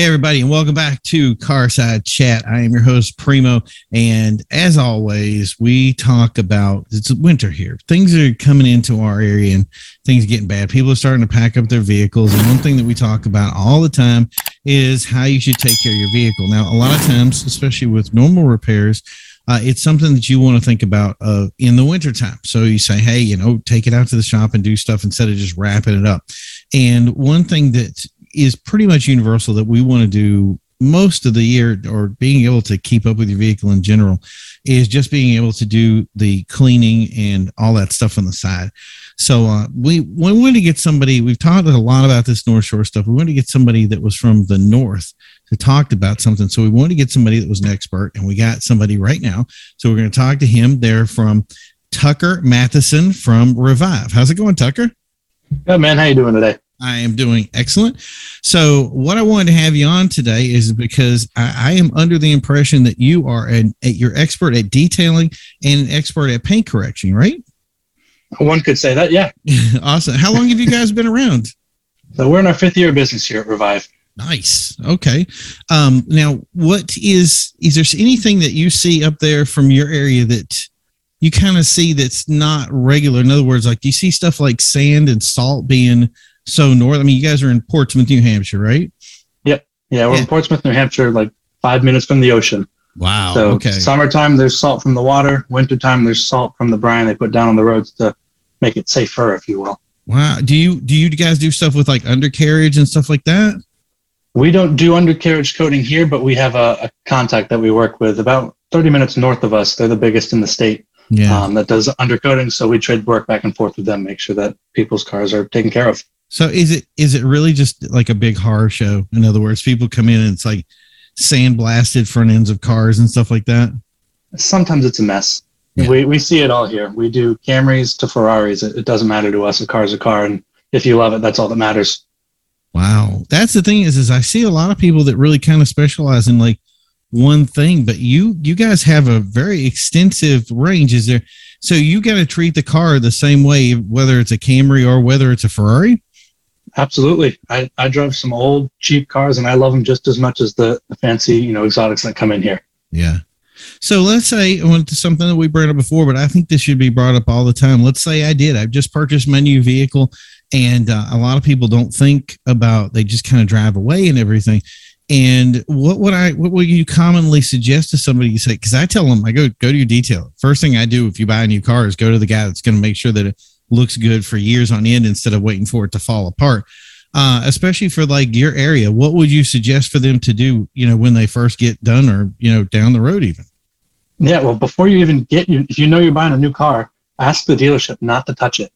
Hey, everybody, and welcome back to Carside Chat. I am your host, Primo. And as always, we talk about it's winter here. Things are coming into our area and things getting bad. People are starting to pack up their vehicles. And one thing that we talk about all the time is how you should take care of your vehicle. Now, a lot of times, especially with normal repairs, uh, it's something that you want to think about uh, in the wintertime. So you say, hey, you know, take it out to the shop and do stuff instead of just wrapping it up. And one thing that is pretty much universal that we want to do most of the year or being able to keep up with your vehicle in general is just being able to do the cleaning and all that stuff on the side. So uh, we, we wanted to get somebody, we've talked a lot about this North Shore stuff. We wanted to get somebody that was from the North to talk about something. So we wanted to get somebody that was an expert and we got somebody right now. So we're going to talk to him. They're from Tucker Matheson from Revive. How's it going, Tucker? Good, man. How you doing today? I am doing excellent. So, what I wanted to have you on today is because I, I am under the impression that you are an you're expert at detailing and an expert at paint correction, right? One could say that, yeah. awesome. How long have you guys been around? So we're in our fifth year of business here at Revive. Nice. Okay. Um, now, what is is there anything that you see up there from your area that you kind of see that's not regular? In other words, like you see stuff like sand and salt being so north. I mean, you guys are in Portsmouth, New Hampshire, right? Yep. Yeah, we're yeah. in Portsmouth, New Hampshire, like five minutes from the ocean. Wow. So okay. summertime, there's salt from the water. Wintertime, there's salt from the brine they put down on the roads to make it safer, if you will. Wow. Do you do you guys do stuff with like undercarriage and stuff like that? We don't do undercarriage coating here, but we have a, a contact that we work with about 30 minutes north of us. They're the biggest in the state. Yeah. Um, that does undercoating. So we trade work back and forth with them, make sure that people's cars are taken care of. So is it is it really just like a big horror show? In other words, people come in and it's like sandblasted front ends of cars and stuff like that. Sometimes it's a mess. Yeah. We we see it all here. We do Camrys to Ferraris. It, it doesn't matter to us. A car's a car, and if you love it, that's all that matters. Wow, that's the thing is, is I see a lot of people that really kind of specialize in like one thing, but you you guys have a very extensive range. Is there? So you got to treat the car the same way, whether it's a Camry or whether it's a Ferrari. Absolutely. I, I drove some old cheap cars and I love them just as much as the, the fancy, you know, exotics that come in here. Yeah. So let's say I went to something that we brought up before, but I think this should be brought up all the time. Let's say I did. I've just purchased my new vehicle, and uh, a lot of people don't think about. They just kind of drive away and everything. And what would I? What would you commonly suggest to somebody? You say because I tell them I go go to your detail. First thing I do if you buy a new car is go to the guy that's going to make sure that it looks good for years on end instead of waiting for it to fall apart. Uh, especially for like your area, what would you suggest for them to do? You know, when they first get done, or you know, down the road even. Yeah, well, before you even get you, if you know you're buying a new car, ask the dealership not to touch it.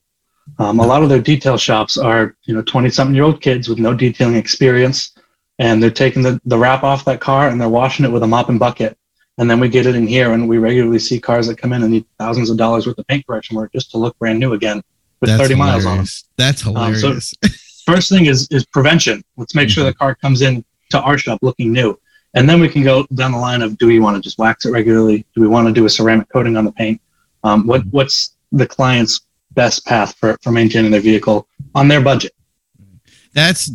Um, a lot of their detail shops are, you know, 20 something year old kids with no detailing experience. And they're taking the, the wrap off that car and they're washing it with a mop and bucket. And then we get it in here and we regularly see cars that come in and need thousands of dollars worth of paint correction work just to look brand new again with That's 30 hilarious. miles on them. That's hilarious. Um, so first thing is, is prevention. Let's make mm-hmm. sure the car comes in to our shop looking new. And then we can go down the line of do we want to just wax it regularly? Do we want to do a ceramic coating on the paint? Um, what, mm-hmm. what's the client's best path for, for maintaining their vehicle on their budget? That's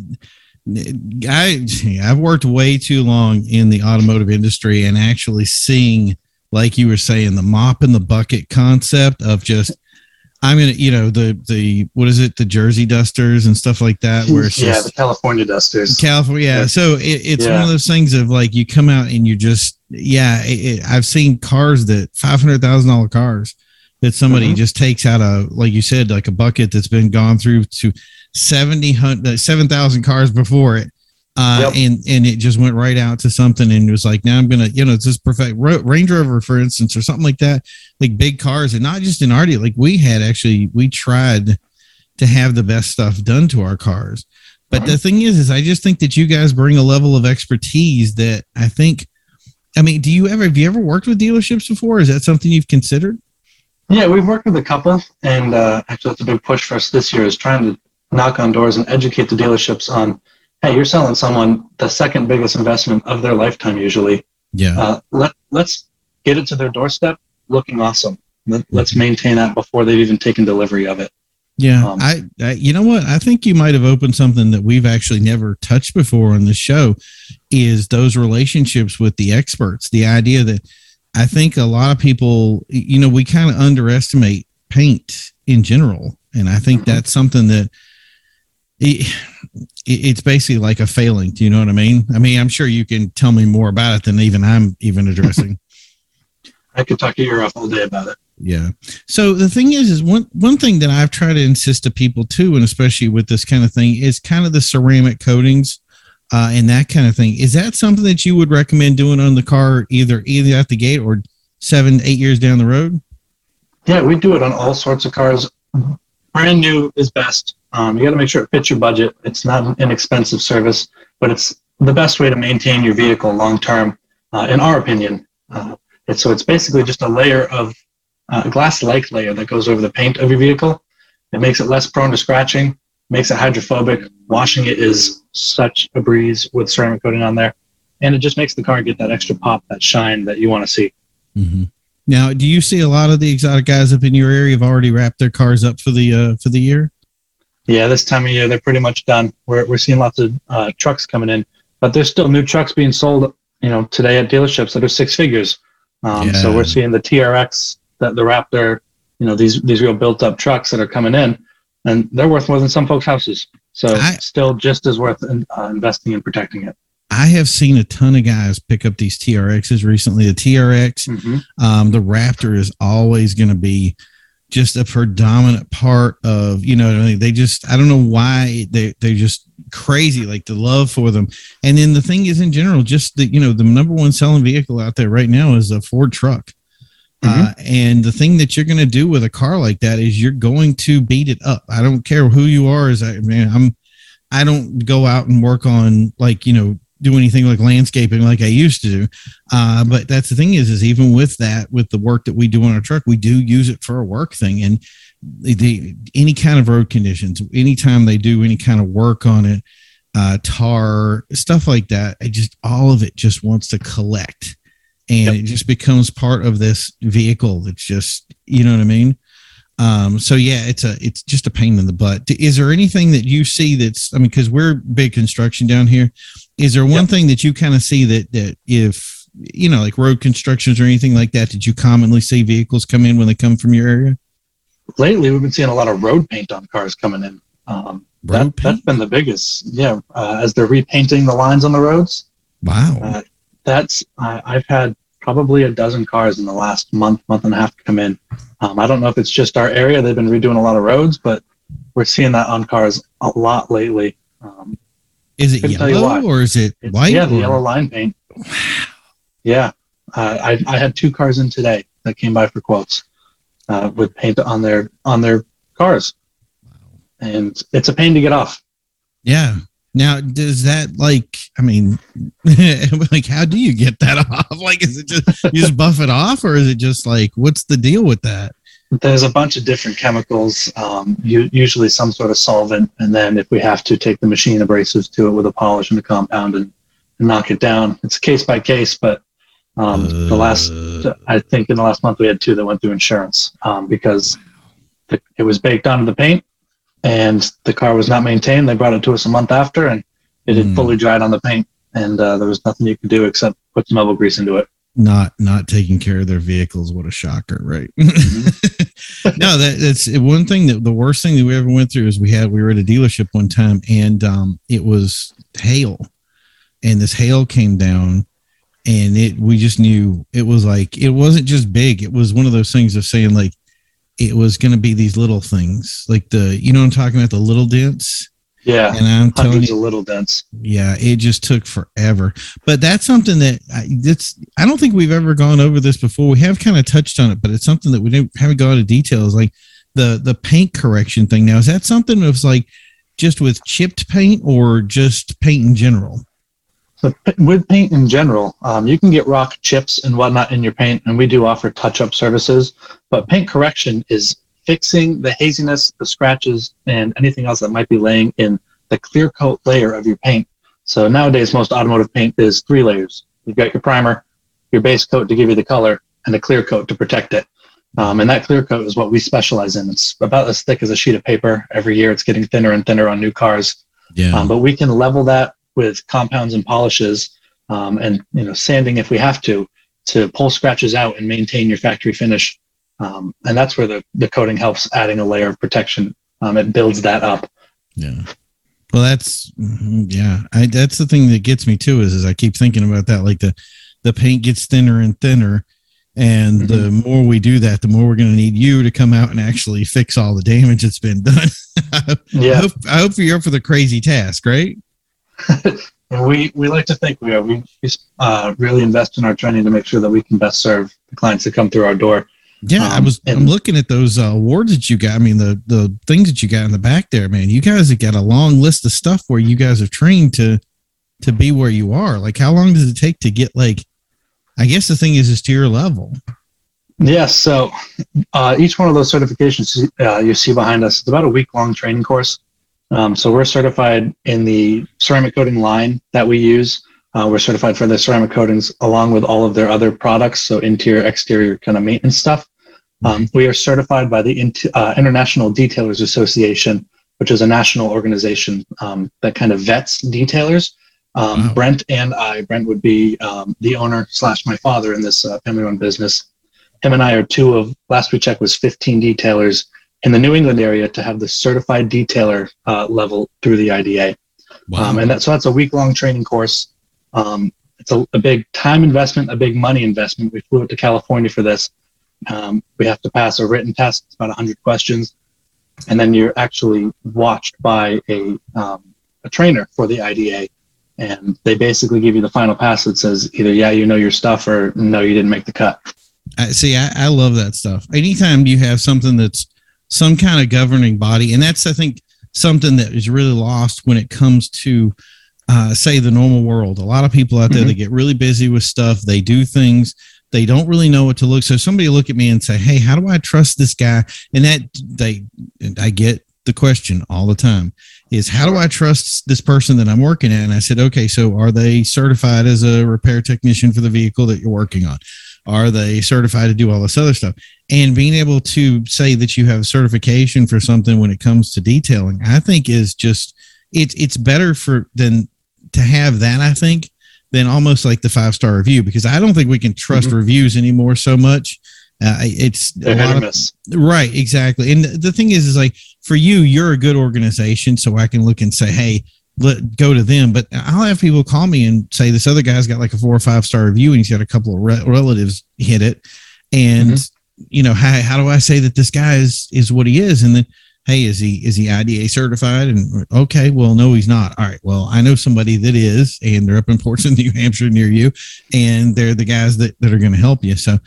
I I've worked way too long in the automotive industry and actually seeing like you were saying the mop in the bucket concept of just I'm gonna you know the the what is it the Jersey dusters and stuff like that where it's yeah just, the California dusters California yeah, yeah. so it, it's yeah. one of those things of like you come out and you just yeah it, it, I've seen cars that five hundred thousand dollar cars that somebody mm-hmm. just takes out a like you said like a bucket that's been gone through to 70 7,000 cars before it. Uh, yep. and, and it just went right out to something and it was like, now I'm going to, you know, it's just perfect Range Rover, for instance, or something like that, like big cars and not just in our like we had actually, we tried to have the best stuff done to our cars. But the thing is, is I just think that you guys bring a level of expertise that I think, I mean, do you ever, have you ever worked with dealerships before? Is that something you've considered? Yeah, we've worked with a couple, and uh, actually, that's a big push for us this year is trying to knock on doors and educate the dealerships on hey you're selling someone the second biggest investment of their lifetime usually. Yeah. Uh, let, let's get it to their doorstep looking awesome. Let, us maintain that before they've even taken delivery of it. Yeah um, I, I, you know what? I think you might have opened something that we've actually never touched before on the show is those relationships with the experts. The idea that I think a lot of people, you know, we kind of underestimate paint in general, and I think mm-hmm. that's something that it, it's basically like a failing. Do you know what I mean? I mean, I'm sure you can tell me more about it than even I'm even addressing. I could talk your ear off all day about it. Yeah. So the thing is, is one one thing that I've tried to insist to people too, and especially with this kind of thing, is kind of the ceramic coatings uh, and that kind of thing. Is that something that you would recommend doing on the car, either either at the gate or seven, eight years down the road? Yeah, we do it on all sorts of cars. Brand new is best. Um, you got to make sure it fits your budget. It's not an inexpensive service, but it's the best way to maintain your vehicle long term, uh, in our opinion. Uh, so it's basically just a layer of uh, a glass-like layer that goes over the paint of your vehicle. It makes it less prone to scratching, makes it hydrophobic. Washing it is such a breeze with ceramic coating on there, and it just makes the car get that extra pop, that shine that you want to see. Mm-hmm. Now, do you see a lot of the exotic guys up in your area have already wrapped their cars up for the uh, for the year? Yeah, this time of year they're pretty much done. We're we're seeing lots of uh, trucks coming in, but there's still new trucks being sold. You know, today at dealerships that are six figures. Um, yeah. So we're seeing the TRX, that the Raptor, you know, these these real built up trucks that are coming in, and they're worth more than some folks' houses. So I, still just as worth in, uh, investing in protecting it. I have seen a ton of guys pick up these TRXs recently. The TRX, mm-hmm. um, the Raptor is always going to be just a predominant part of you know I mean? they just I don't know why they they're just crazy like the love for them and then the thing is in general just the you know the number one selling vehicle out there right now is a Ford truck mm-hmm. uh, and the thing that you're going to do with a car like that is you're going to beat it up I don't care who you are as I mean I'm I don't go out and work on like you know do anything like landscaping like I used to do. Uh, but that's the thing is, is even with that, with the work that we do on our truck, we do use it for a work thing. And the, any kind of road conditions, anytime they do any kind of work on it, uh, tar, stuff like that, it just all of it just wants to collect. And yep. it just becomes part of this vehicle that's just, you know what I mean? Um, so yeah, it's a it's just a pain in the butt. Is there anything that you see that's I mean, because we're big construction down here, is there one yep. thing that you kind of see that that if you know like road constructions or anything like that, did you commonly see vehicles come in when they come from your area? Lately, we've been seeing a lot of road paint on cars coming in. Um, that, has been the biggest, yeah. Uh, as they're repainting the lines on the roads. Wow. Uh, that's I, I've had probably a dozen cars in the last month, month and a half come in. Um, I don't know if it's just our area; they've been redoing a lot of roads, but we're seeing that on cars a lot lately. Um, is it yellow or is it it's, white? Yeah, the yellow line paint. Wow. Yeah, uh, I I had two cars in today that came by for quotes uh, with paint on their on their cars, and it's a pain to get off. Yeah. Now, does that like? I mean, like, how do you get that off? Like, is it just you just buff it off, or is it just like what's the deal with that? There's a bunch of different chemicals, um, usually some sort of solvent, and then if we have to take the machine abrasives to it with a polish and a compound and, and knock it down. It's case by case, but um, uh, the last, I think in the last month we had two that went through insurance um, because the, it was baked onto the paint and the car was not maintained. They brought it to us a month after, and it had mm. fully dried on the paint, and uh, there was nothing you could do except put some elbow grease into it not not taking care of their vehicles what a shocker right mm-hmm. no that, that's one thing that the worst thing that we ever went through is we had we were at a dealership one time and um it was hail. And this hail came down and it we just knew it was like it wasn't just big. It was one of those things of saying like it was going to be these little things like the you know i'm talking about? The little dents yeah, and I'm telling you, a little dense. Yeah, it just took forever. But that's something that I, that's I don't think we've ever gone over this before. We have kind of touched on it, but it's something that we didn't, haven't gone into details. Like the the paint correction thing. Now, is that something that's like just with chipped paint or just paint in general? So with paint in general, um, you can get rock chips and whatnot in your paint, and we do offer touch-up services. But paint correction is fixing the haziness, the scratches, and anything else that might be laying in the clear coat layer of your paint. So nowadays, most automotive paint is three layers. You've got your primer, your base coat to give you the color, and a clear coat to protect it. Um, and that clear coat is what we specialize in. It's about as thick as a sheet of paper. Every year, it's getting thinner and thinner on new cars. Yeah. Um, but we can level that with compounds and polishes um, and you know sanding if we have to to pull scratches out and maintain your factory finish. Um, and that's where the, the coating helps adding a layer of protection. Um, it builds that up. Yeah. Well, that's yeah. I, that's the thing that gets me too is, is I keep thinking about that. Like the the paint gets thinner and thinner, and mm-hmm. the more we do that, the more we're going to need you to come out and actually fix all the damage that's been done. yeah. I hope, I hope you're up for the crazy task, right? we we like to think we are. We uh, really invest in our training to make sure that we can best serve the clients that come through our door. Yeah, um, I was. And, I'm looking at those uh, awards that you got. I mean, the the things that you got in the back there, man. You guys have got a long list of stuff where you guys have trained to to be where you are. Like, how long does it take to get like? I guess the thing is, is to your level. Yes. So uh, each one of those certifications uh, you see behind us, it's about a week long training course. Um, so we're certified in the ceramic coating line that we use. Uh, we're certified for the ceramic coatings along with all of their other products, so interior, exterior kind of maintenance stuff. Um, we are certified by the uh, International Detailers Association, which is a national organization um, that kind of vets detailers. Um, wow. Brent and I, Brent would be um, the owner slash my father in this uh, family-run business. Him and I are two of last we checked was 15 detailers in the New England area to have the certified detailer uh, level through the IDA. Wow. Um, and that, so that's a week long training course. Um, it's a, a, big time investment, a big money investment. We flew it to California for this. Um, we have to pass a written test, it's about 100 questions. And then you're actually watched by a, um, a trainer for the IDA. And they basically give you the final pass that says either, yeah, you know your stuff, or no, you didn't make the cut. See. I, I love that stuff. Anytime you have something that's some kind of governing body. And that's, I think, something that is really lost when it comes to, uh, say, the normal world. A lot of people out there, mm-hmm. they get really busy with stuff, they do things. They don't really know what to look. So somebody look at me and say, "Hey, how do I trust this guy?" And that they, I get the question all the time is how do I trust this person that I'm working at? And I said, okay, so are they certified as a repair technician for the vehicle that you're working on? Are they certified to do all this other stuff? And being able to say that you have certification for something when it comes to detailing, I think is just it's it's better for than to have that. I think than almost like the five star review because I don't think we can trust mm-hmm. reviews anymore so much. Uh, it's a lot of, right, exactly. And the thing is, is like for you, you're a good organization, so I can look and say, hey, let go to them. But I'll have people call me and say this other guy's got like a four or five star review and he's got a couple of re- relatives hit it. And mm-hmm. you know, how, how do I say that this guy is, is what he is? And then, Hey, is he, is he IDA certified? And okay, well, no, he's not. All right. Well, I know somebody that is, and they're up in Portsmouth, New Hampshire near you, and they're the guys that, that are going to help you. So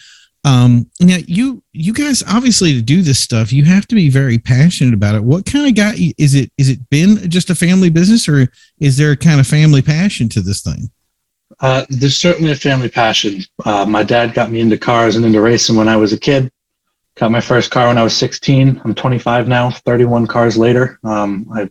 um, now you you guys obviously to do this stuff, you have to be very passionate about it. What kind of guy is it? Is it been just a family business, or is there a kind of family passion to this thing? Uh, there's certainly a family passion. Uh, my dad got me into cars and into racing when I was a kid. Got my first car when I was 16. I'm 25 now. 31 cars later. Um, I've,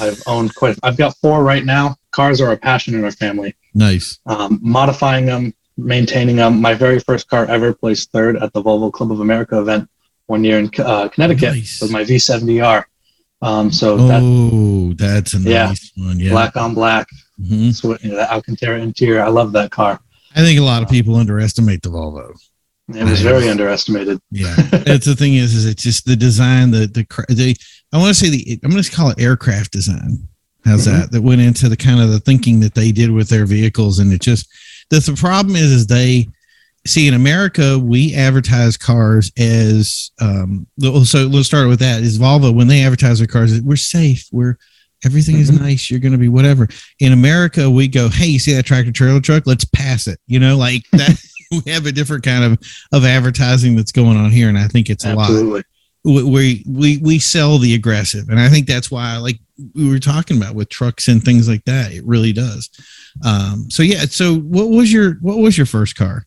I've owned quite. I've got four right now. Cars are a passion in our family. Nice. Um, modifying them, maintaining them. My very first car ever placed third at the Volvo Club of America event one year in uh, Connecticut nice. with my V70R. Um, so oh, that, that's a nice yeah, one. Yeah, black on black. Mm-hmm. So, you know, the Alcantara interior. I love that car. I think a lot of people underestimate the Volvo. It was very underestimated. Yeah, that's the thing is, is it's just the design, the the, the I want to say the I'm going to call it aircraft design. How's mm-hmm. that? That went into the kind of the thinking that they did with their vehicles, and it just the, the problem is, is they see in America we advertise cars as um. So let's start with that. Is Volvo when they advertise their cars, we're safe, we're everything is mm-hmm. nice, you're going to be whatever. In America, we go, hey, you see that tractor trailer truck? Let's pass it. You know, like that. we have a different kind of of advertising that's going on here, and I think it's a Absolutely. lot. We, we we sell the aggressive, and I think that's why, like we were talking about with trucks and things like that, it really does. Um, so yeah. So what was your what was your first car?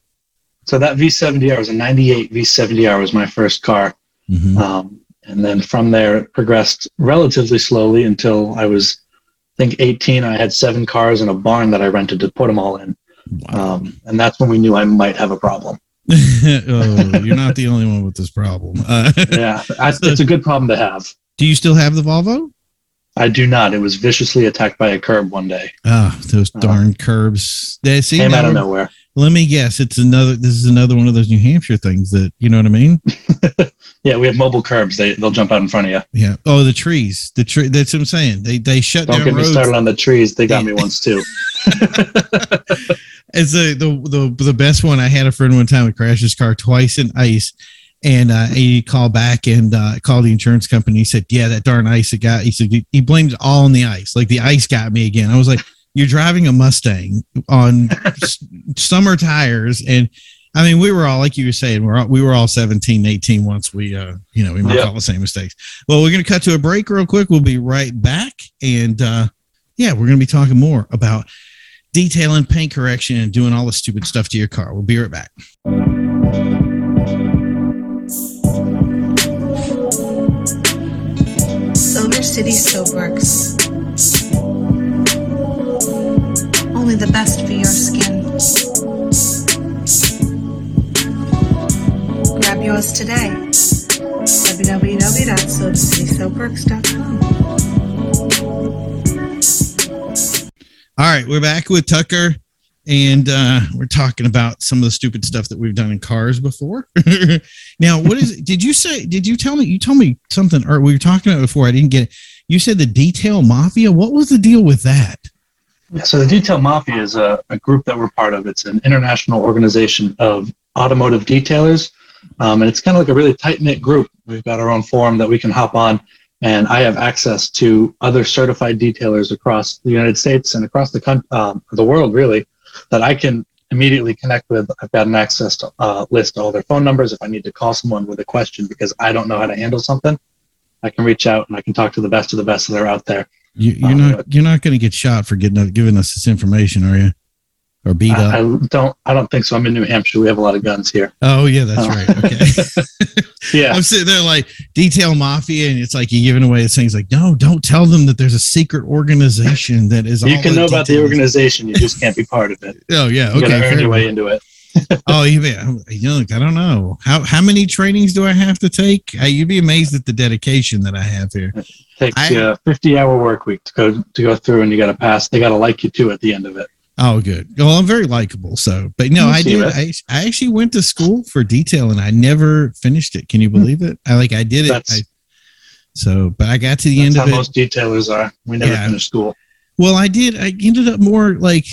So that V70R was a '98 V70R was my first car, mm-hmm. um, and then from there it progressed relatively slowly until I was, I think 18. I had seven cars in a barn that I rented to put them all in, wow. um, and that's when we knew I might have a problem. oh, you're not the only one with this problem. Uh, yeah, it's a good problem to have. Do you still have the Volvo? I do not. It was viciously attacked by a curb one day. Ah, those darn uh, curbs. They seem came out of nowhere. Let me guess. It's another. This is another one of those New Hampshire things that you know what I mean. yeah, we have mobile curbs. They they'll jump out in front of you. Yeah. Oh, the trees. The tree. That's what I'm saying. They they shut Don't down. Don't get roads. me started on the trees. They got me once too. it's the, the the the best one, I had a friend one time who crashed his car twice in ice, and uh, he called back and uh, called the insurance company. He said, "Yeah, that darn ice it got." He said he blamed it all on the ice. Like the ice got me again. I was like you're driving a Mustang on summer tires. And I mean, we were all, like you were saying, we're all, we were all 17, 18 once we, uh, you know, we made yep. all the same mistakes. Well, we're going to cut to a break real quick. We'll be right back. And, uh, yeah, we're going to be talking more about detailing paint correction and doing all the stupid stuff to your car. We'll be right back. Silver City Soapworks only the best for your skin. Grab yours today. www.soapcitysoapworks.com. All right, we're back with Tucker, and uh, we're talking about some of the stupid stuff that we've done in cars before. now, what is? Did you say? Did you tell me? You told me something, or we were talking about before. I didn't get it. You said the detail mafia. What was the deal with that? So the Detail Mafia is a, a, group that we're part of. It's an international organization of automotive detailers, um, and it's kind of like a really tight knit group. We've got our own forum that we can hop on, and I have access to other certified detailers across the United States and across the um, the world, really, that I can immediately connect with. I've got an access to uh, list all their phone numbers. If I need to call someone with a question because I don't know how to handle something, I can reach out and I can talk to the best of the best that are out there. You, are um, not you're not going to get shot for getting giving us this information, are you? Or beat I, up? I don't. I don't think so. I'm in New Hampshire. We have a lot of guns here. Oh yeah, that's uh, right. Okay. yeah, I'm sitting there like detail mafia, and it's like you're giving away things like, no, don't tell them that there's a secret organization that is. you can know about the organization. You just can't be part of it. oh yeah, okay. You earn your way into it. Oh, you, you know, I don't know. How how many trainings do I have to take? you'd be amazed at the dedication that I have here. Takes I, you a 50 hour work week to go to go through and you got to pass they got to like you too at the end of it. Oh good. Well i'm very likable so but no i did I, I actually went to school for detail and i never finished it. Can you hmm. believe it? I like i did it I, so but i got to the end of it. most detailers are. We never yeah. finished school. Well i did i ended up more like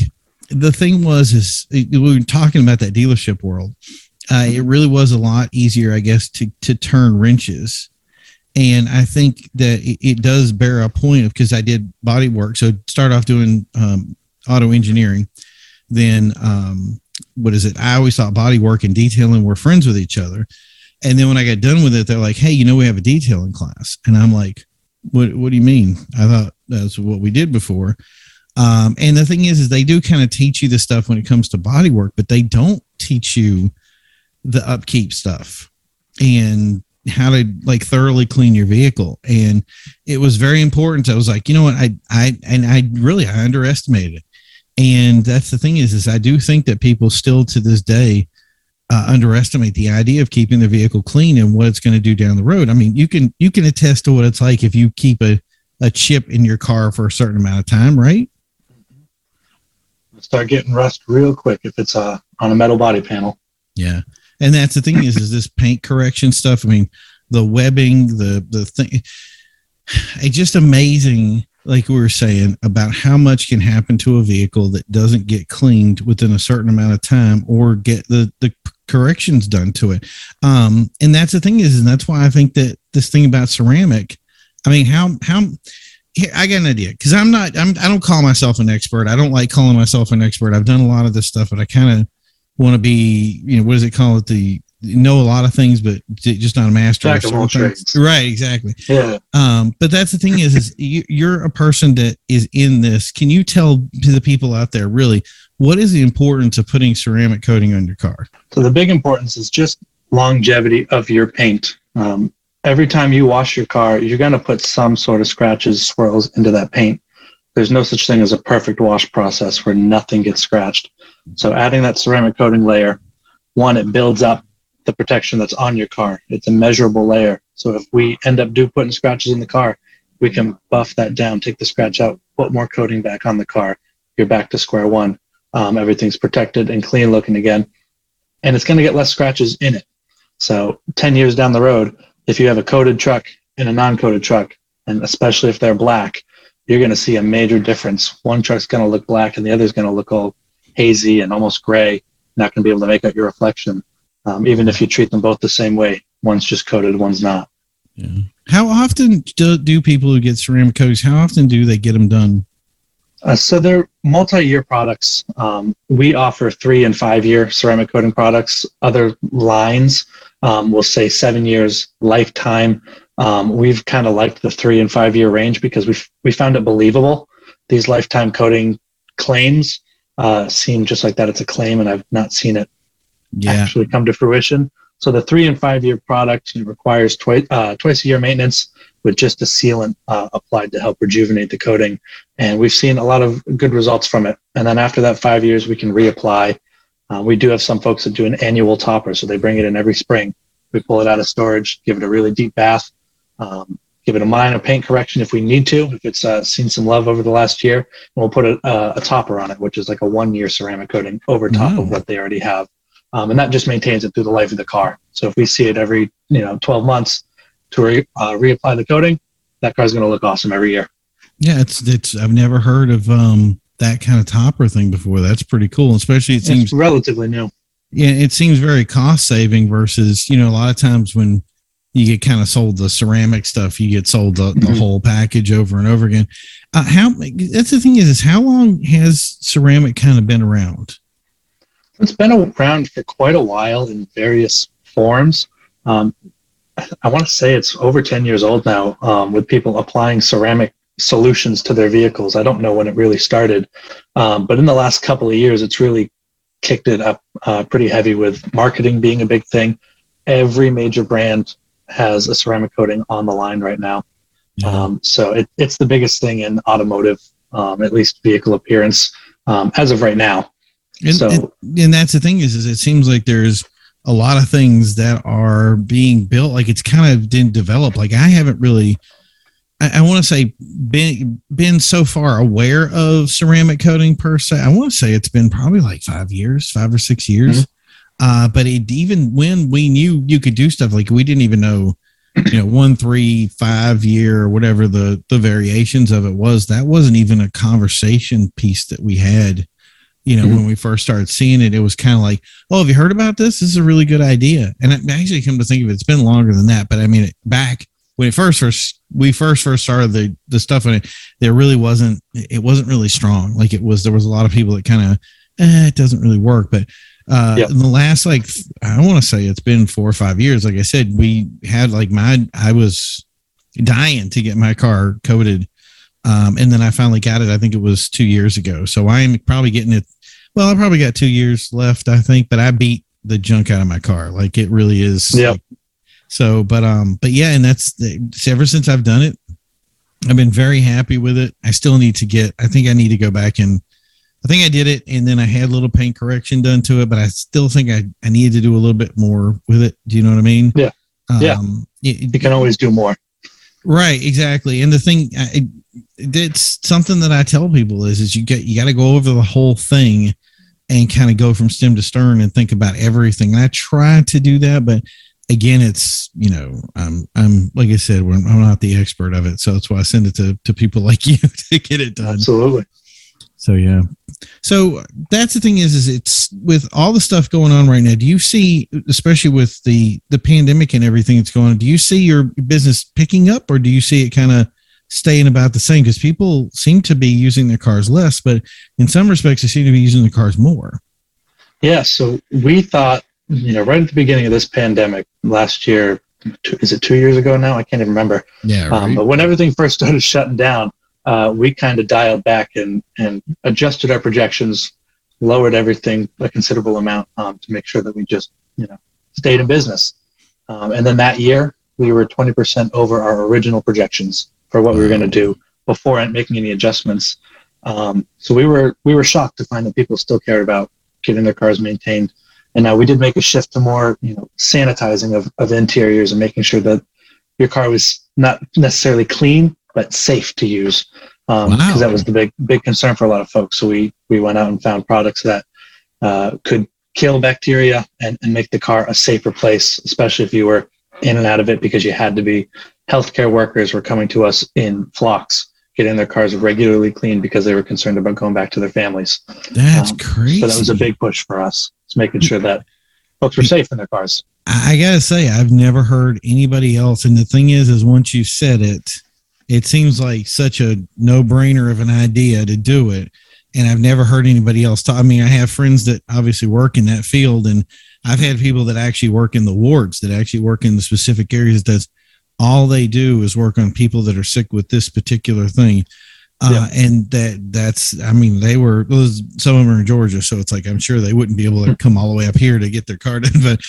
the thing was is we were talking about that dealership world uh, it really was a lot easier i guess to to turn wrenches and I think that it, it does bear a point of because I did body work. So start off doing um, auto engineering, then um, what is it? I always thought body work and detailing were friends with each other. And then when I got done with it, they're like, "Hey, you know, we have a detailing class," and I'm like, "What? What do you mean?" I thought that's what we did before. Um, and the thing is, is they do kind of teach you the stuff when it comes to body work, but they don't teach you the upkeep stuff. And how to like thoroughly clean your vehicle. And it was very important. I was like you know what? I i and i really i underestimated it. And that's the thing is is i do think that people still to this day uh, underestimate the idea of keeping their vehicle clean and what it's going to do down the road. I mean you can you can attest to what it's like if you keep a, a chip in your car for a certain amount of time right start getting rust real quick if it's uh, on a metal body panel. Yeah. And that's the thing is is this paint correction stuff i mean the webbing the the thing it's just amazing like we were saying about how much can happen to a vehicle that doesn't get cleaned within a certain amount of time or get the the corrections done to it. Um and that's the thing is and that's why i think that this thing about ceramic i mean how how here, I got an idea because I'm not, I'm, I don't call myself an expert. I don't like calling myself an expert. I've done a lot of this stuff, but I kind of want to be, you know, what does it call it? The know a lot of things, but just not a master. Of all trades. Right, exactly. Yeah. Um, but that's the thing is, is you're a person that is in this. Can you tell to the people out there really what is the importance of putting ceramic coating on your car? So the big importance is just longevity of your paint. Um, every time you wash your car, you're going to put some sort of scratches, swirls into that paint. There's no such thing as a perfect wash process where nothing gets scratched. So adding that ceramic coating layer, one, it builds up the protection that's on your car. It's a measurable layer. So if we end up do putting scratches in the car, we can buff that down, take the scratch out, put more coating back on the car. You're back to square one. Um, everything's protected and clean looking again, and it's going to get less scratches in it. So 10 years down the road, if you have a coated truck and a non-coated truck, and especially if they're black, you're going to see a major difference. One truck's going to look black and the other's going to look all hazy and almost gray, not going to be able to make out your reflection, um, even if you treat them both the same way. One's just coated, one's not. Yeah. How often do, do people who get ceramic coatings, how often do they get them done? Uh, so they're multi-year products. Um, we offer three and five-year ceramic coating products. Other lines um, will say seven years, lifetime. Um, we've kind of liked the three and five-year range because we we found it believable. These lifetime coating claims uh, seem just like that. It's a claim, and I've not seen it yeah. actually come to fruition. So the three and five-year product requires twice uh, twice a year maintenance with just a sealant uh, applied to help rejuvenate the coating. And we've seen a lot of good results from it. And then after that five years, we can reapply. Uh, we do have some folks that do an annual topper, so they bring it in every spring. We pull it out of storage, give it a really deep bath, um, give it a minor paint correction if we need to, if it's uh, seen some love over the last year. And we'll put a, a, topper on it, which is like a one-year ceramic coating over top of what they already have. Um, and that just maintains it through the life of the car. So if we see it every, you know, 12 months, to re, uh, reapply the coating, that car's going to look awesome every year. Yeah, it's it's. I've never heard of um, that kind of topper thing before. That's pretty cool, especially it seems it's relatively new. Yeah, it seems very cost saving versus you know a lot of times when you get kind of sold the ceramic stuff, you get sold the, the mm-hmm. whole package over and over again. Uh, how that's the thing is, is how long has ceramic kind of been around? It's been around for quite a while in various forms. Um, I want to say it's over 10 years old now um, with people applying ceramic solutions to their vehicles. I don't know when it really started, um, but in the last couple of years, it's really kicked it up uh, pretty heavy with marketing being a big thing. Every major brand has a ceramic coating on the line right now. Um, so it, it's the biggest thing in automotive, um, at least vehicle appearance, um, as of right now. And, so, and, and that's the thing is, is it seems like there's a lot of things that are being built like it's kind of didn't develop like i haven't really i, I want to say been been so far aware of ceramic coating per se i want to say it's been probably like five years five or six years mm-hmm. uh, but it even when we knew you could do stuff like we didn't even know you know one three five year whatever the the variations of it was that wasn't even a conversation piece that we had you know, mm-hmm. when we first started seeing it, it was kind of like, oh, have you heard about this? This is a really good idea. And it, actually, come to think of it, it's been longer than that. But I mean, back when it first first we first first started the the stuff in it, there really wasn't it wasn't really strong. Like it was, there was a lot of people that kind of, eh, it doesn't really work. But uh, in the last like I want to say it's been four or five years. Like I said, we had like my I was dying to get my car coated um, and then I finally got it. I think it was two years ago. So I'm probably getting it. Well, I probably got two years left, I think, but I beat the junk out of my car. Like it really is. Yeah. Like, so, but, um, but yeah, and that's the, ever since I've done it, I've been very happy with it. I still need to get, I think I need to go back and I think I did it and then I had a little paint correction done to it, but I still think I, I needed to do a little bit more with it. Do you know what I mean? Yeah. Um, yeah. It, you can always do more. Right. Exactly. And the thing, I, it's something that I tell people is is you get you got to go over the whole thing and kind of go from stem to stern and think about everything. And I try to do that, but again, it's you know I'm I'm like I said, I'm not the expert of it, so that's why I send it to to people like you to get it done. Absolutely. So yeah. So that's the thing is is it's with all the stuff going on right now. Do you see, especially with the the pandemic and everything that's going on, do you see your business picking up, or do you see it kind of staying about the same because people seem to be using their cars less, but in some respects, they seem to be using the cars more. Yeah. So we thought, you know, right at the beginning of this pandemic last year, is it two years ago now? I can't even remember. Yeah. Um, right. Um, but when everything first started shutting down, uh, we kind of dialed back and, and adjusted our projections, lowered everything a considerable amount um, to make sure that we just, you know, stayed in business. Um, and then that year, we were 20% over our original projections for what we were going to do before making any adjustments. Um, so we were we were shocked to find that people still cared about getting their cars maintained. And now we did make a shift to more you know sanitizing of, of interiors and making sure that your car was not necessarily clean, but safe to use. Because Wow. that was the big big concern for a lot of folks. So we we went out and found products that uh, could kill bacteria and, and make the car a safer place, especially if you were in and out of it because you had to be. Healthcare workers were coming to us in flocks, getting their cars regularly cleaned because they were concerned about going back to their families. That's Um, crazy. So that was a big push for us. It's making sure that folks were safe in their cars. I gotta say, I've never heard anybody else. And the thing is, is once you said it, it seems like such a no brainer of an idea to do it. And I've never heard anybody else talk. I mean, I have friends that obviously work in that field, and I've had people that actually work in the wards that actually work in the specific areas that's all they do is work on people that are sick with this particular thing. Uh, and that that's I mean they were some of them are in Georgia so it's like I'm sure they wouldn't be able to come all the way up here to get their card done but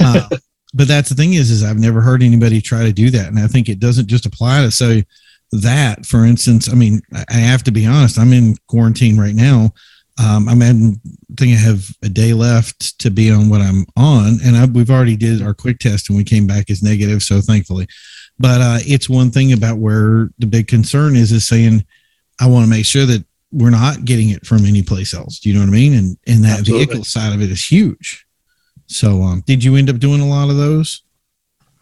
uh, but that's the thing is is I've never heard anybody try to do that. And I think it doesn't just apply to say that for instance I mean I I have to be honest I'm in quarantine right now. Um, I'm at, I think I have a day left to be on what I'm on and I, we've already did our quick test and we came back as negative so thankfully but uh, it's one thing about where the big concern is is saying I want to make sure that we're not getting it from any place else. Do you know what I mean? And and that Absolutely. vehicle side of it is huge. So um did you end up doing a lot of those?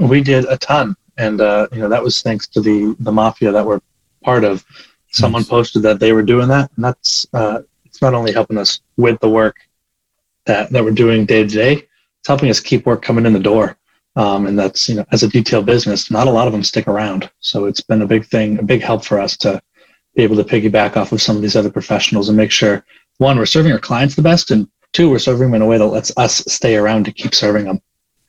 We did a ton, and uh, you know that was thanks to the the mafia that we're part of. Someone Nice. posted that they were doing that, and that's uh, it's not only helping us with the work that that we're doing day to day, it's helping us keep work coming in the door. Um, and that's you know as a detail business, not a lot of them stick around, so it's been a big thing, a big help for us to be able to piggyback off of some of these other professionals and make sure one we're serving our clients the best, and two we're serving them in a way that lets us stay around to keep serving them.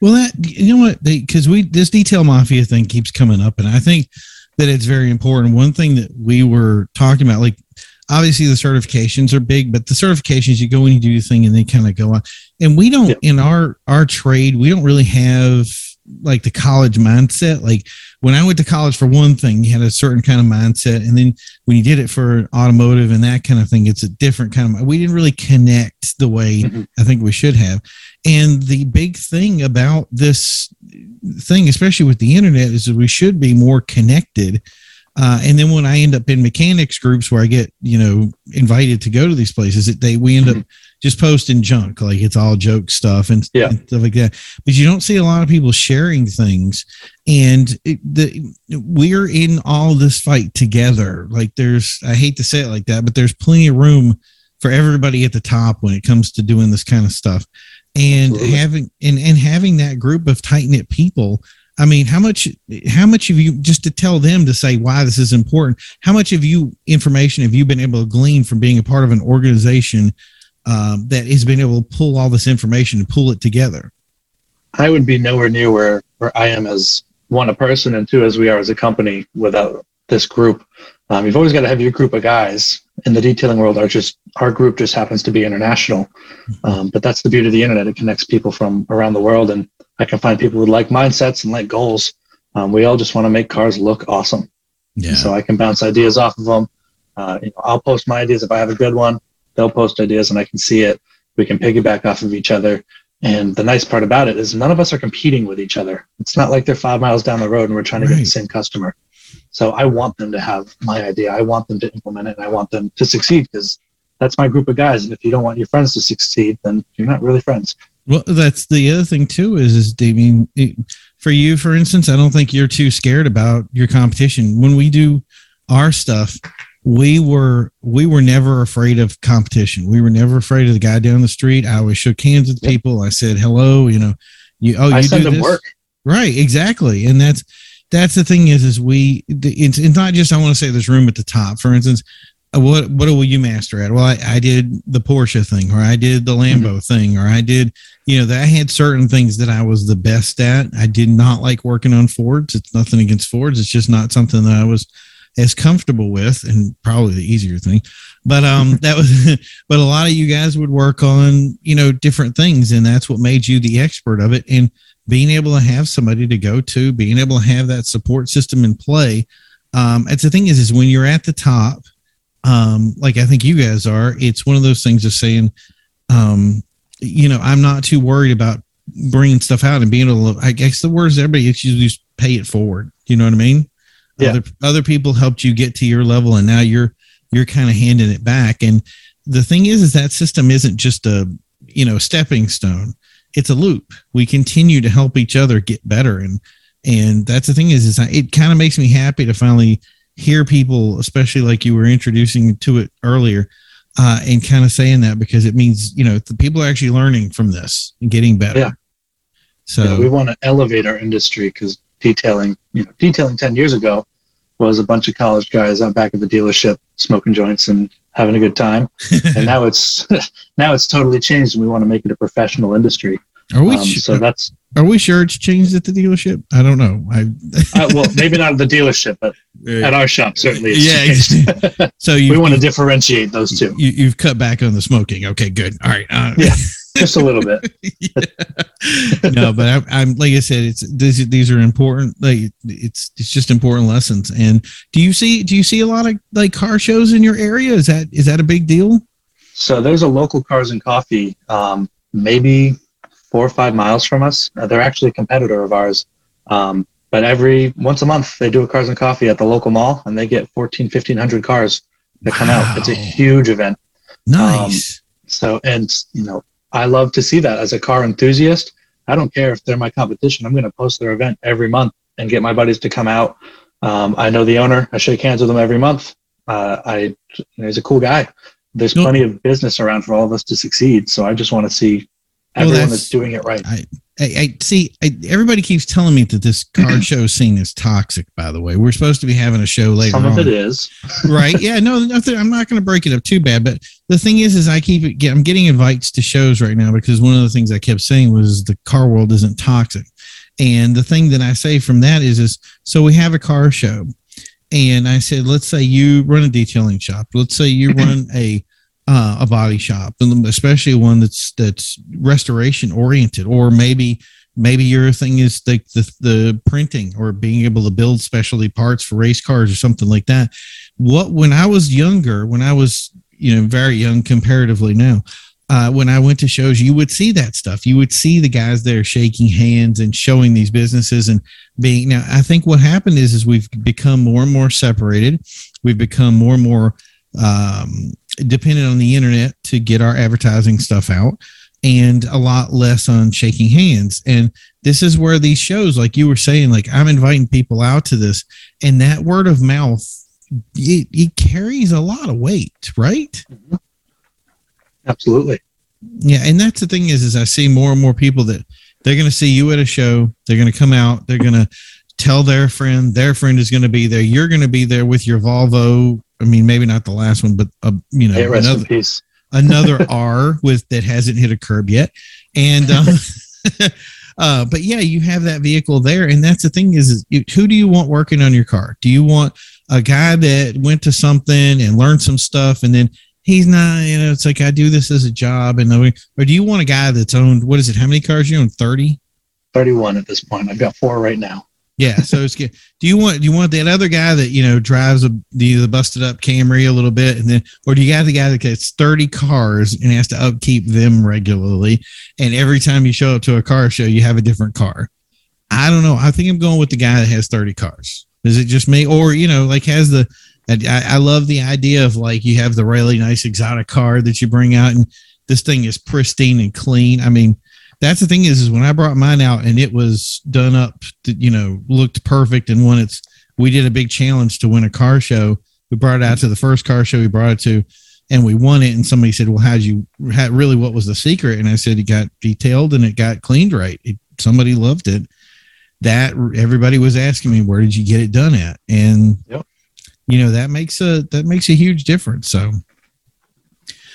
Well, that you know what? Because we this detail mafia thing keeps coming up, and I think that it's very important. One thing that we were talking about, like obviously the certifications are big, but the certifications you go and you do your thing, and they kind of go on. And we don't Yeah. in our our trade, we don't really have like the college mindset. Like when I went to college for one thing, you had a certain kind of mindset, and then when you did it for automotive and that kind of thing, it's a different kind of. We didn't really connect the way Mhm. I think we should have. And the big thing about this thing, especially with the internet, is that we should be more connected. Uh, and then when I end up in mechanics groups where I get, you know, invited to go to these places, that they we end up just posting junk, like it's all joke stuff and, Yeah. and stuff like that. But you don't see a lot of people sharing things, and it, the we're in all this fight together. Like there's, I hate to say it like that, but there's plenty of room for everybody at the top when it comes to doing this kind of stuff and Absolutely. having and, and having that group of tight-knit people i mean how much how much of you just to tell them to say why this is important how much of you information have you been able to glean from being a part of an organization um, that has been able to pull all this information and pull it together I would be nowhere near where, where I am as one a person and two as we are as a company without this group. Um, you've always got to have your group of guys in the detailing world. Are just our group just happens to be international, um, but that's the beauty of the internet. It connects people from around the world, and I can find people with like mindsets and like goals. Um, we all just want to make cars look awesome, yeah so I can bounce ideas off of them. Uh, you know, I'll post my ideas if I have a good one. They'll post ideas, and I can see it. We can piggyback off of each other. And the nice part about it is none of us are competing with each other. It's not like they're five miles down the road and we're trying to get the same customer. So I want them to have my idea. I want them to implement it and I want them to succeed because that's my group of guys. And if you don't want your friends to succeed, then you're not really friends. Well, that's the other thing too. Is is I mean, it, for you, for instance, I don't think you're too scared about your competition. When we do our stuff, we were we were never afraid of competition. We were never afraid of the guy down the street. I always shook hands with Yep. people. I said hello. You know, you oh I you send do them this? work. Right, exactly. And that's that's the thing is is we it's, it's not just I want to say this room at the top. For instance, what what will you master at? Well, I, I did the Porsche thing, or I did the Lambo thing, or I did you know that I had certain things that I was the best at. I did not like working on Fords. It's nothing against Fords. It's just not something that I was as comfortable with, and probably the easier thing. But um, that was. but a lot of you guys would work on you know different things, and that's what made you the expert of it. And being able to have somebody to go to, being able to have that support system in play. Um, it's the thing is, is when you're at the top, um, like I think you guys are, it's one of those things of saying, um, you know, I'm not too worried about bringing stuff out and being able to, I guess the words everybody is usually just pay it forward. You know what I mean? Yeah. Other other people helped you get to your level, and now you're you're kind of handing it back. And the thing is, is that system isn't just a you know stepping stone; it's a loop. We continue to help each other get better, and and that's the thing is, is I, it kind of makes me happy to finally hear people, especially like you were introducing to it earlier, uh, and kind of saying that because it means you know the people are actually learning from this and getting better. Yeah. So know, we want to elevate our industry because detailing, you know, detailing 10 years ago was a bunch of college guys out back at the dealership smoking joints and having a good time. and now it's now it's totally changed and we want to make it a professional industry. Are we Um, so that's are we sure it's changed at the dealership? I don't know. I uh, well, maybe not at the dealership, but at our shop certainly. It's Yeah, changed. so you we want to differentiate those two you, you've cut back on the smoking. Okay, good. All right. Uh, Yeah. just a little bit. no, but I, I'm like I said, it's these these are important. Like it's it's just important lessons. And do you see do you see a lot of like car shows in your area? Is that is that a big deal? So there's a local Cars and Coffee, um, maybe four or five miles from us. Uh, they're actually a competitor of ours. Um, but every once a month, they do a Cars and Coffee at the local mall, and they get 14, 1500 cars that come out. It's a huge event. Nice. So, and you know, I love to see that as a car enthusiast. I don't care if they're my competition. I'm going to post their event every month and get my buddies to come out. Um, I know the owner. I shake hands with him every month. Uh, I, you know, he's a cool guy. There's plenty of business around for all of us to succeed. So I just want to see Well, everyone that's- that's, doing it right. I, I see. I, everybody keeps telling me that this car show scene is toxic. By the way, we're supposed to be having a show later Some on. of it is. right? Yeah, no, nothing. I'm not going to break it up too bad, but the thing is, is I keep I'm getting invites to shows right now because one of the things I kept saying was the car world isn't toxic, and the thing that I say from that is, is so we have a car show, and I said, let's say you run a detailing shop, let's say you run a uh, a body shop, especially one that's that's restoration oriented, or maybe maybe your thing is like the, the printing or being able to build specialty parts for race cars or something like that. What when i was younger when i was you know very young comparatively now uh, when i went to shows you would see that stuff. You would see the guys there shaking hands and showing these businesses and being now i think what happened is is we've become more and more separated. We've become more and more um, dependent on the internet to get our advertising stuff out and a lot less on shaking hands. And this is where these shows like you were saying like i'm inviting people out to this and that word of mouth it, it carries a lot of weight right? Mm-hmm. Absolutely. yeah. And that's the thing is is i see more and more people that they're going to see you at a show they're going to come out they're going to tell their friend their friend is going to be there you're going to be there with your volvo i mean maybe not the last one but uh, you know Hey, another, another R with that hasn't hit a curb yet. And um, uh, but yeah, you have that vehicle there, and that's the thing is, is you, who do you want working on your car? Do you want a guy that went to something and learned some stuff, and then he's not, you know, it's like I do this as a job, and or do you want a guy that's owned what is it? How many cars you own? Thirty. 31 at this point. I've got four right now. Yeah, so it's good. Do you want do you want that other guy that you know drives a the, the busted up Camry a little bit, and then or do you got the guy that gets thirty cars and has to upkeep them regularly, and every time you show up to a car show, you have a different car? I don't know. I think I'm going with the guy that has thirty cars. Is it just me, or you know, like has the? I, I love the idea of like you have the really nice exotic car that you bring out, and this thing is pristine and clean. I mean, that's the thing is, is when I brought mine out and it was done up, to, you know, looked perfect. And when it's, we did a big challenge to win a car show. We brought it out to the first car show we brought it to, and we won it. And somebody said, "Well, how'd you? How, really, what was the secret?" And I said, "It got detailed and it got cleaned right. It, somebody loved it." That everybody was asking me, "Where did you get it done at?" And Yep. you know that makes a that makes a huge difference. So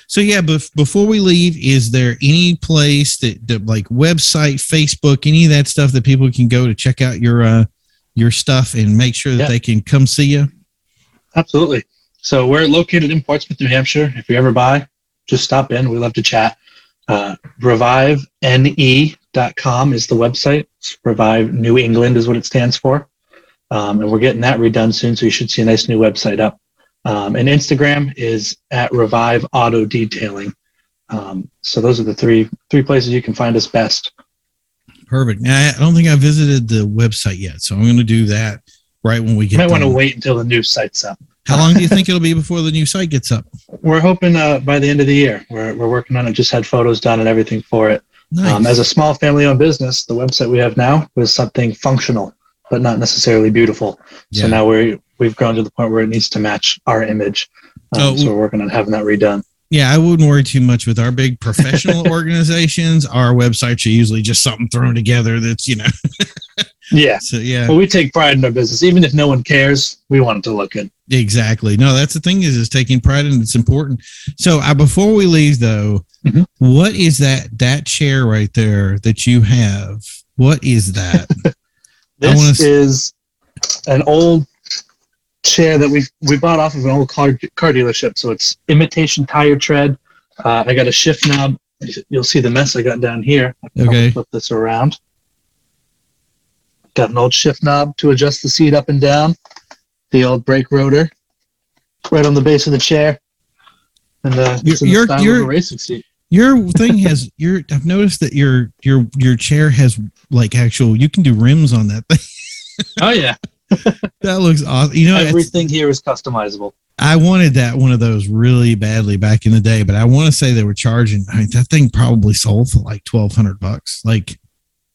so yeah, but before we leave, is there any place that, that like website, Facebook, any of that stuff that people can go to check out your uh your stuff and make sure that Yeah. they can come see you? Absolutely. So we're located in Portsmouth, New Hampshire. If you ever buy, just stop in. We love to chat. Uh, revivene.com is the website. It's Revive New England is what it stands for. Um, and we're getting that redone soon. So you should see a nice new website up. Um, and Instagram is at Revive Auto Detailing. Um, so those are the three three places you can find us best. Perfect. Now, I don't think I visited the website yet, so I'm going to do that. right when we You get. might want to wait until the new site's up. How long do you think it'll be before the new site gets up? We're hoping uh, by the end of the year. We're, we're working on it. Just had photos done and everything for it. Nice. Um, as a small family-owned business, the website we have now was something functional, but not necessarily beautiful. Yeah. So now we're we've grown to the point where it needs to match our image. Um, Oh, so we're working on having that redone. Yeah, I wouldn't worry too much with our big professional organizations. Our websites are usually just something thrown together that's, you know, Yeah. so yeah, Well, we take pride in our business, even if no one cares. We want it to look good. exactly. No, that's the thing is, is taking pride in it's important. So uh, before we leave though, Mhm. what is that, that chair right there that you have? What is that? Wanna This is an old chair that we we bought off of an old car car dealership. So it's imitation tire tread. Uh, I got a shift knob. You'll see the mess I got down here. Okay. Flip this around. Got an old shift knob to adjust the seat up and down. The old brake rotor, right on the base of the chair. And uh, it's in the style you're- of a racing seat. your thing has your, I've noticed that your, your, your chair has like actual, you can do rims on that thing. Oh yeah, that looks awesome. You know, everything here is customizable. I wanted that one of those really badly back in the day, but I want to say they were charging. I mean, that thing probably sold for like twelve hundred bucks. Like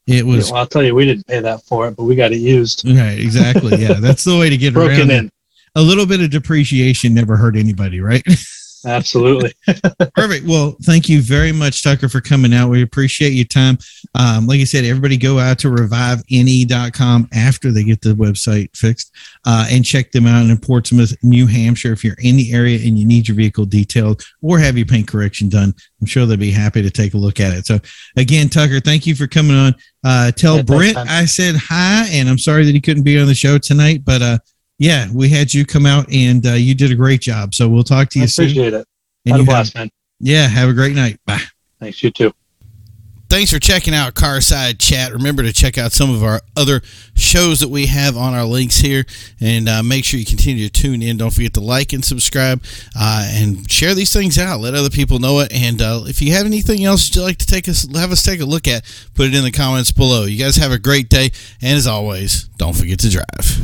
it was well, I'll tell you, we didn't pay that for it, but we got it used, right, exactly. Yeah, that's the way to get broken around. in. A little bit of depreciation never hurt anybody, right? Absolutely. Perfect. Well, thank you very much, Tucker, for coming out. We appreciate your time. Um, like I said, everybody go out to revivene.com after they get the website fixed uh, and check them out in Portsmouth, New Hampshire. If you're in the area and you need your vehicle detailed or have your paint correction done, I'm sure they'll be happy to take a look at it. So, again, Tucker, thank you for coming on. Uh, tell Yeah, Brent. I said hi, and I'm sorry that he couldn't be on the show tonight, but uh, yeah, we had you come out and uh, you did a great job. So, we'll talk to I you soon. appreciate it. And Had a you have- blast, man. yeah, have a great night. Bye. Thanks. You too. Thanks for checking out Carside Chat. Remember to check out some of our other shows that we have on our links here, and uh, make sure you continue to tune in. Don't forget to like and subscribe, uh, and share these things out. Let other people know it. And uh, if you have anything else you'd like to take us, have us take a look at, put it in the comments below. You guys have a great day, and as always, don't forget to drive.